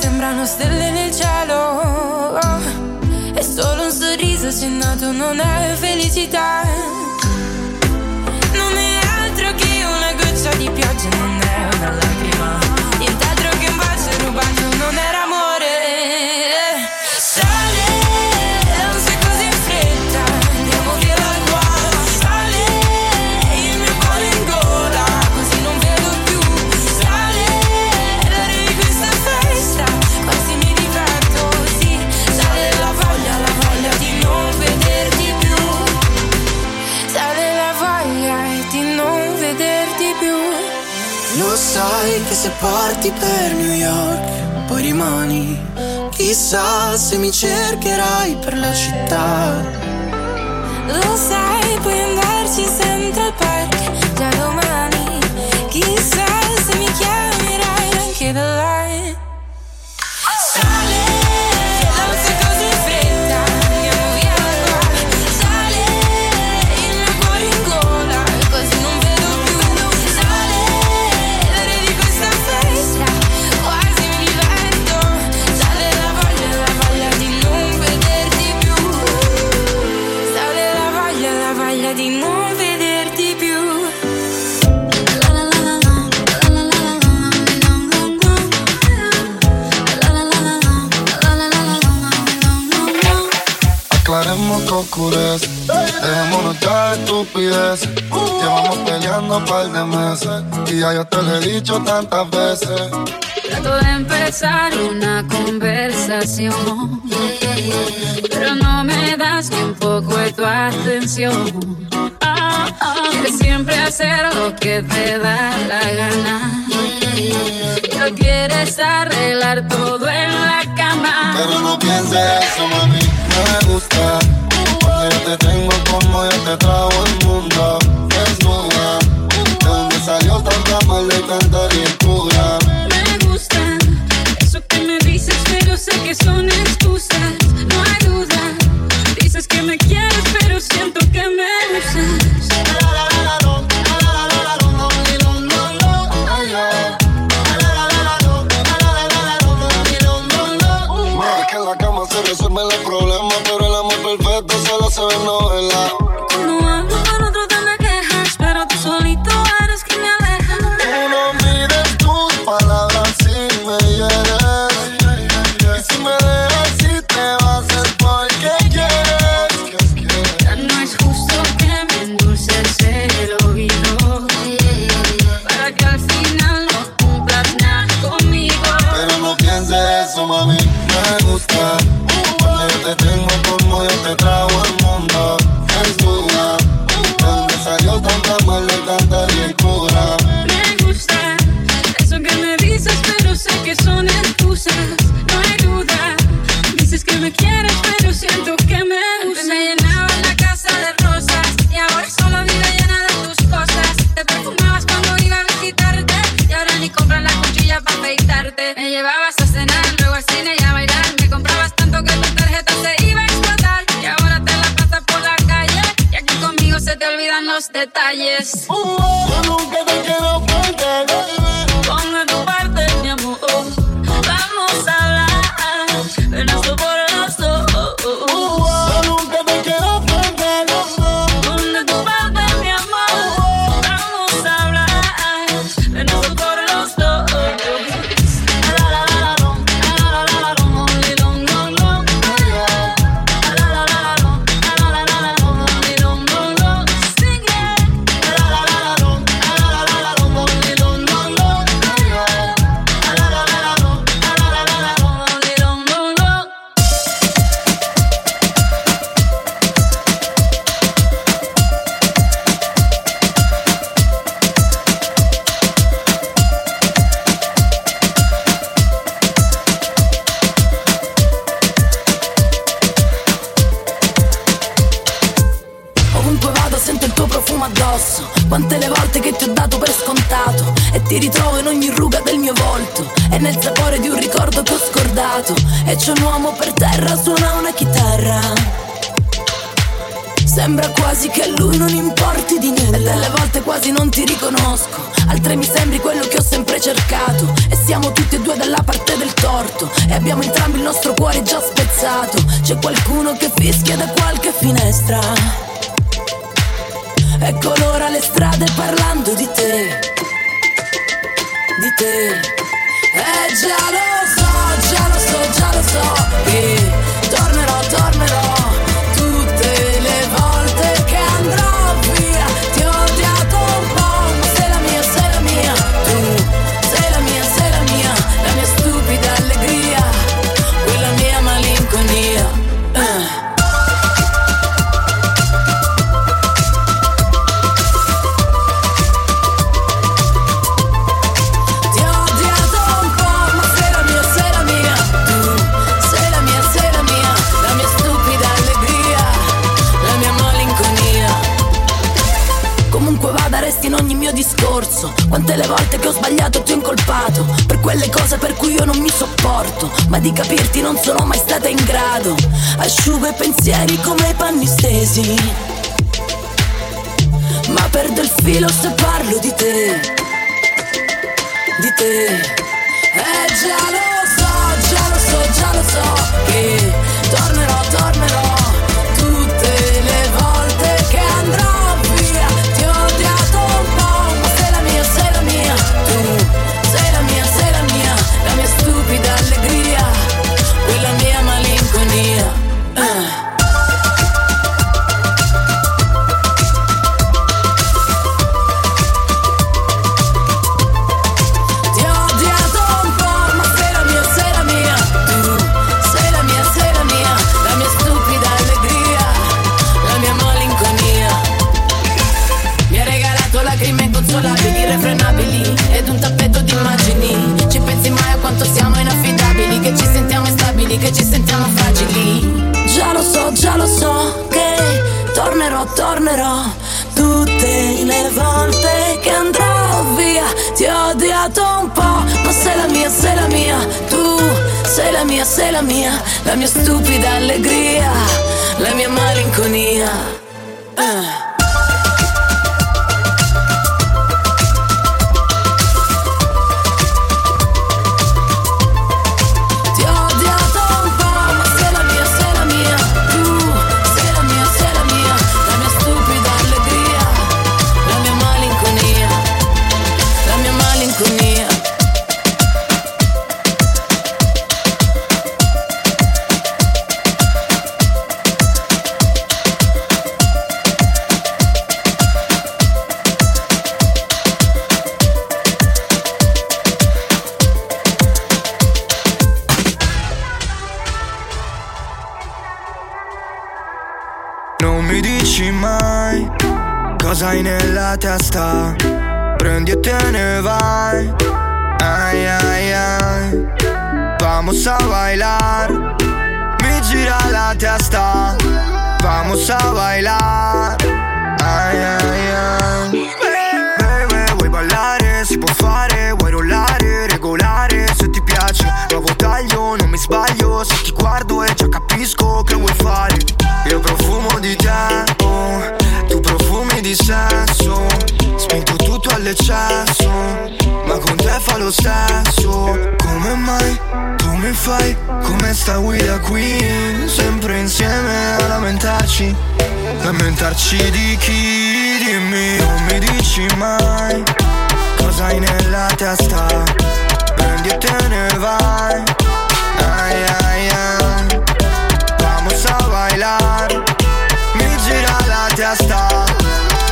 sembrano stelle nel cielo. Oh, e solo un sorriso accennato non è felicità. parti per New York, poi rimani. Chissà se mi cercherai per la città. Lo sai, puoi andarci sempre perché impudez. Dejémonos ya de estupidez. Llevamos peleando un par de meses. Y ya yo te lo he dicho tantas veces. Trato de empezar una conversación. Pero no me das ni un poco de tu atención. Ah, quieres siempre hacer lo que te da la gana. No quieres arreglar todo en la cama. Pero no pienses eso, mami. No me gusta te tengo como yo te trago el mundo. Desnuda De donde salió tanta maldad y tanta ricura Me gusta Eso que me dices pero sé que son El... sono mai stata in grado. Asciugo i pensieri come i panni stesi. Ma perdo il filo se parlo di te. Di te. Eh già lo so, già lo so, già lo so che tornerò tutte le volte che andrò via. Ti ho odiato un po', ma sei la mia, sei la mia. Tu sei la mia, sei la mia. La mia stupida allegria, la mia malinconia. Eh. Non mi dici mai cosa hai nella testa. Prendi e te ne vai. Ay, ay, ay. Vamos a bailar. Mi gira la testa. Vamos a bailar. Ay, ay. Baby, vuoi ballare? Si può fare, vuoi rollare, regolare se ti piace. Nuovo non mi sbaglio. Se ti guardo e già capisco che vuoi fare. Io profumo di te, oh, tu profumi di sesso. Spinto tutto all'eccesso, ma con te fa lo stesso. Come mai tu mi fai come sta guida qui? Sempre insieme a lamentarci, lamentarci di chi? Dimmi, non mi dici mai cosa hai nella testa. Prendi e te ne vai. Ay, ay, ay. Vamos a bailar. Mi gira la testa.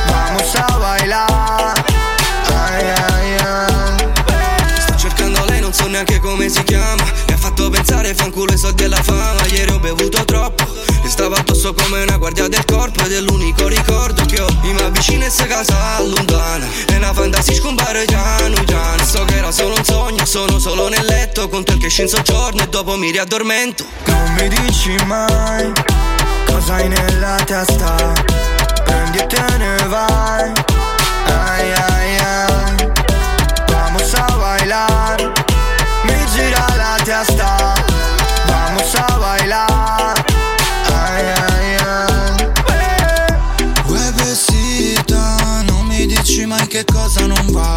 Vamos a bailar. Ay, ay, ay. Sto cercando lei, non so neanche come si chiama Mi ha fatto pensare fanculo e la fama Ieri ho bevuto troppo E stavo addosso come una guardia del corpo Ed è l'unico ricordo che ho Mi avvicina e se casa allontana E una fantasia scompare piano piano So che era solo un sogno Sono solo nel letto Con te che scendo soggiorno E dopo mi riaddormento Non mi dici mai cosa hai nella testa. Prendi e te ne vai. Ay, ay, ay. Vamos a bailar. Mi gira la testa. Mai che cosa non va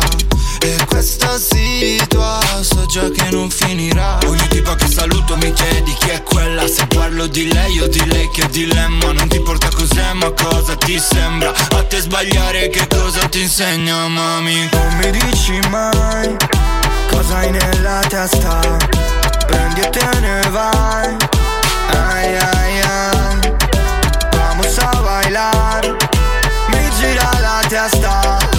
E questa situa, so già che non finirà Ogni tipo che saluto mi chiedi chi è quella Se parlo di lei o di lei che dilemma Non ti importa cos'è ma cosa ti sembra A te sbagliare che cosa ti insegna mami Non mi dici mai cosa hai nella testa. Prendi e te ne vai. Ay, ay, ay. Vamos a bailar. Mi gira la testa.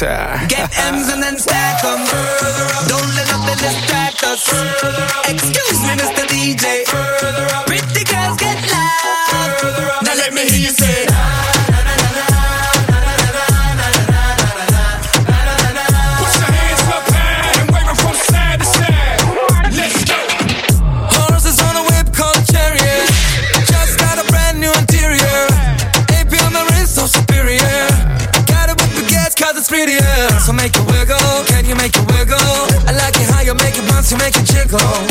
Get M's and then stack 'em. Don't let nothing distract us. go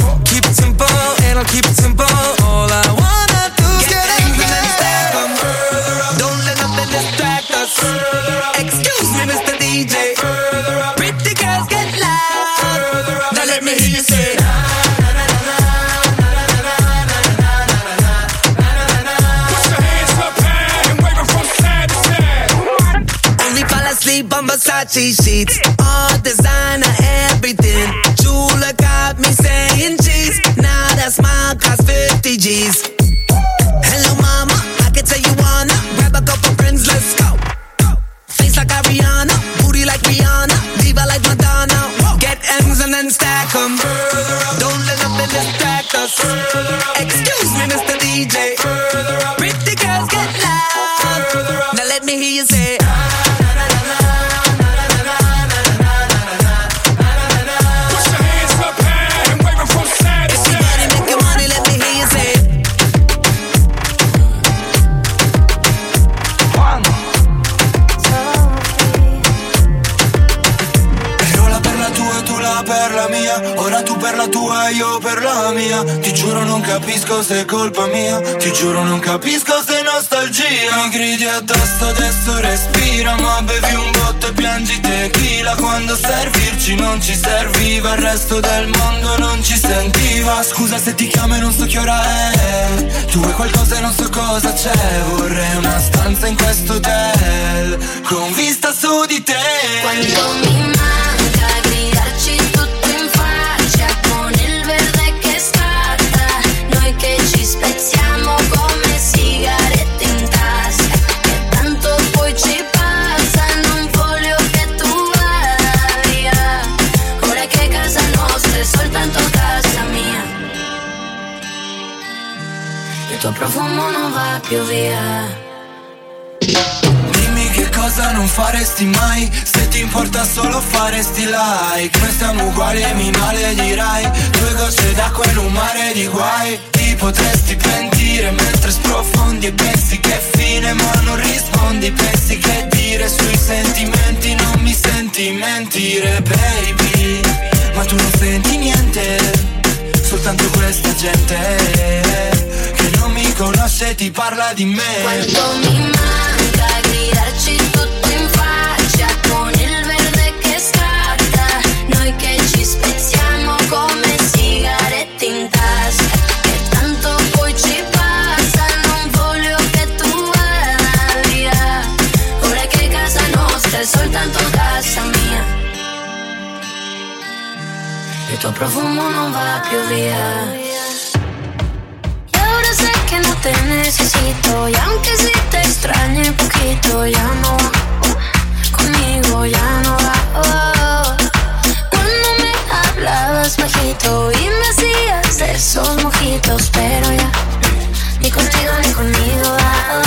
profumo non va più via. Dimmi che cosa non faresti mai Se ti importa solo faresti like. Noi siamo uguali e mi maledirai Due gocce d'acqua in un mare di guai. Ti potresti pentire mentre sprofondi E pensi che fine ma non rispondi. Pensi che dire sui sentimenti Non mi senti mentire baby. Ma tu non senti niente Soltanto questa gente conosce ti parla di me. Quanto mi manca gridarci tutto in faccia con il verde che scatta, noi che ci spezziamo come sigarette in tasca, che tanto poi ci passa, non voglio che tu vada via, ora che casa nostra è soltanto casa mia, il tuo profumo non va più via. Ahora sé que no te necesito Y aunque si te extrañe poquito Ya no Conmigo ya no va. Cuando me hablabas bajito Y me hacías esos mojitos Pero ya Ni contigo ni conmigo va.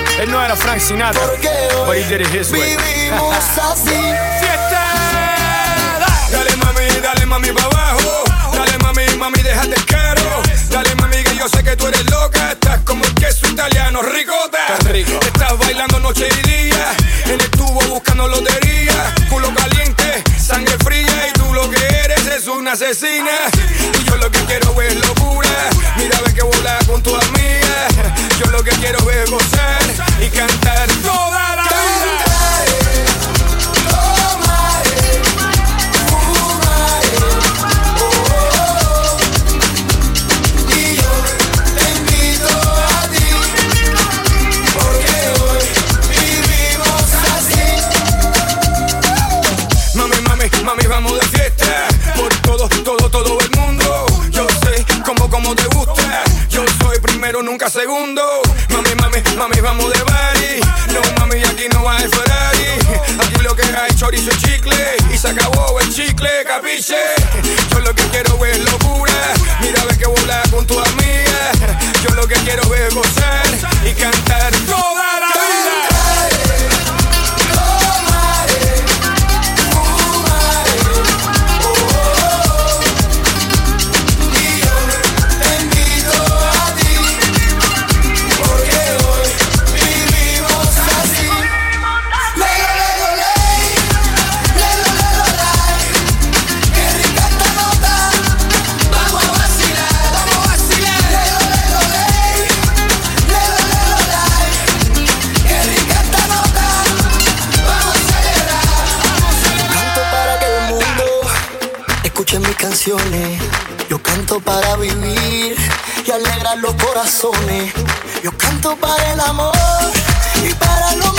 Él no era Frank Sinatra, but he did it his way. Dale mami, dale mami pa' abajo, dale mami, mami, déjate caro, yo sé que tú eres loca, estás como el queso italiano, ricota, estás bailando noche y día, en el tubo buscando lotería, culo caliente, sangre fría y tú lo que eres es una asesina, y yo lo que quiero es locura, mira ve que volar con tu amiga, yo lo que quiero es gozar y cantar toda todo el mundo. Yo sé cómo, cómo te gusta. Yo soy primero, nunca segundo. Mami, mami, mami, vamos de party. No, mami, aquí no va el Ferrari. Aquí lo que hay chorizo y chicle. Y se acabó el chicle, capiche. Yo lo que quiero es locura. Mira, ve que volar con tu amiga. Yo lo que quiero es gozar y cantar todo. y alegra los corazones. Yo canto para el amor y para los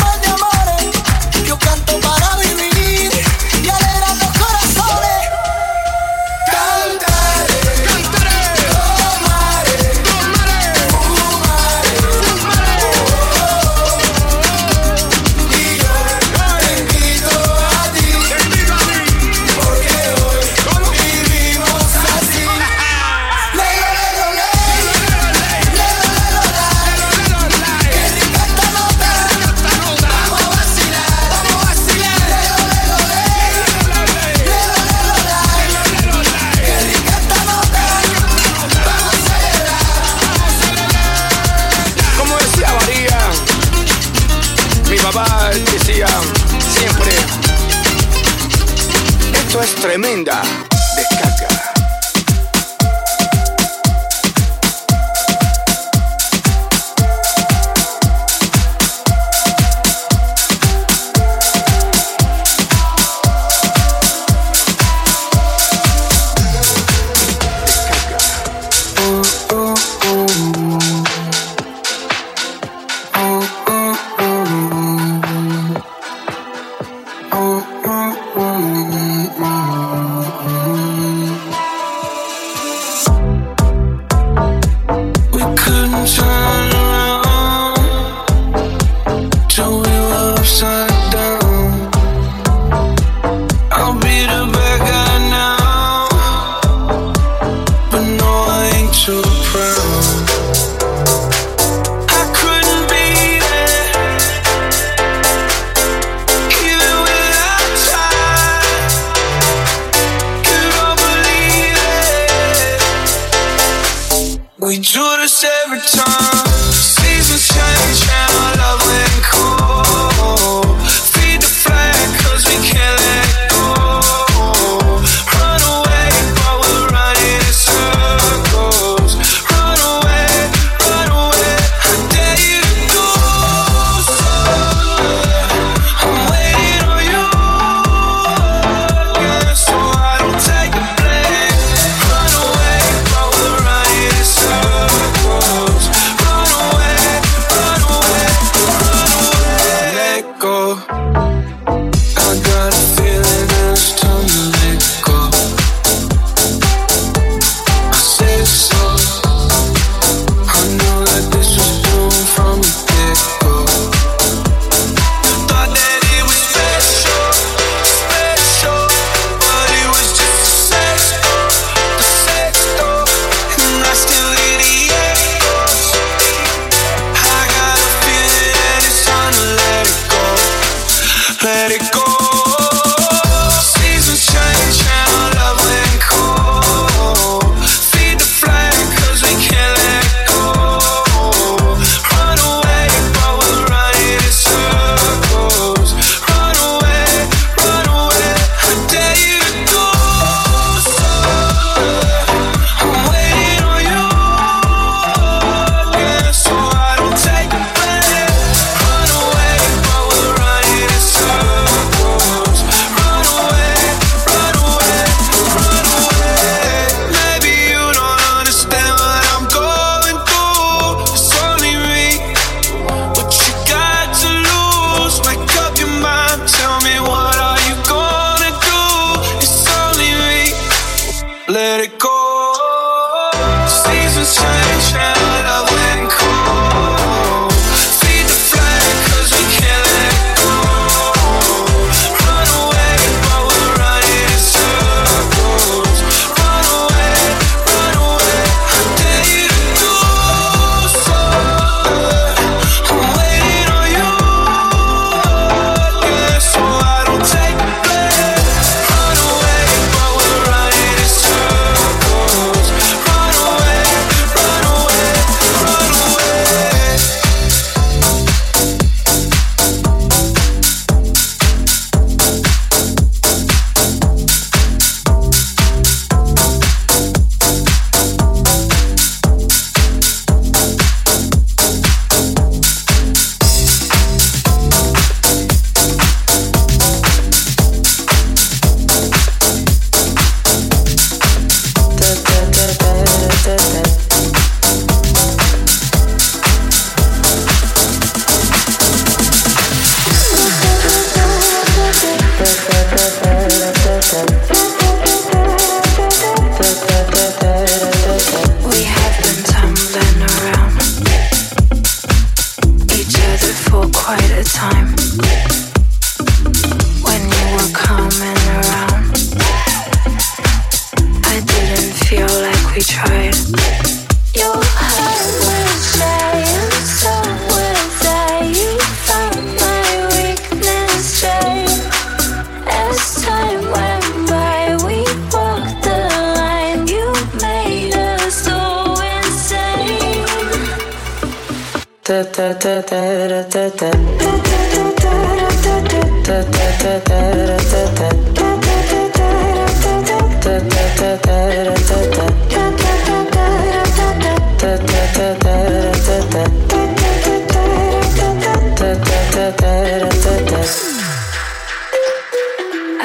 I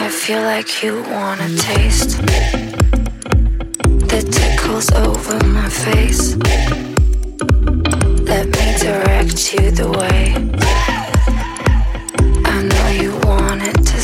feel like you wanna taste the tickles over my face. Let me direct you the way.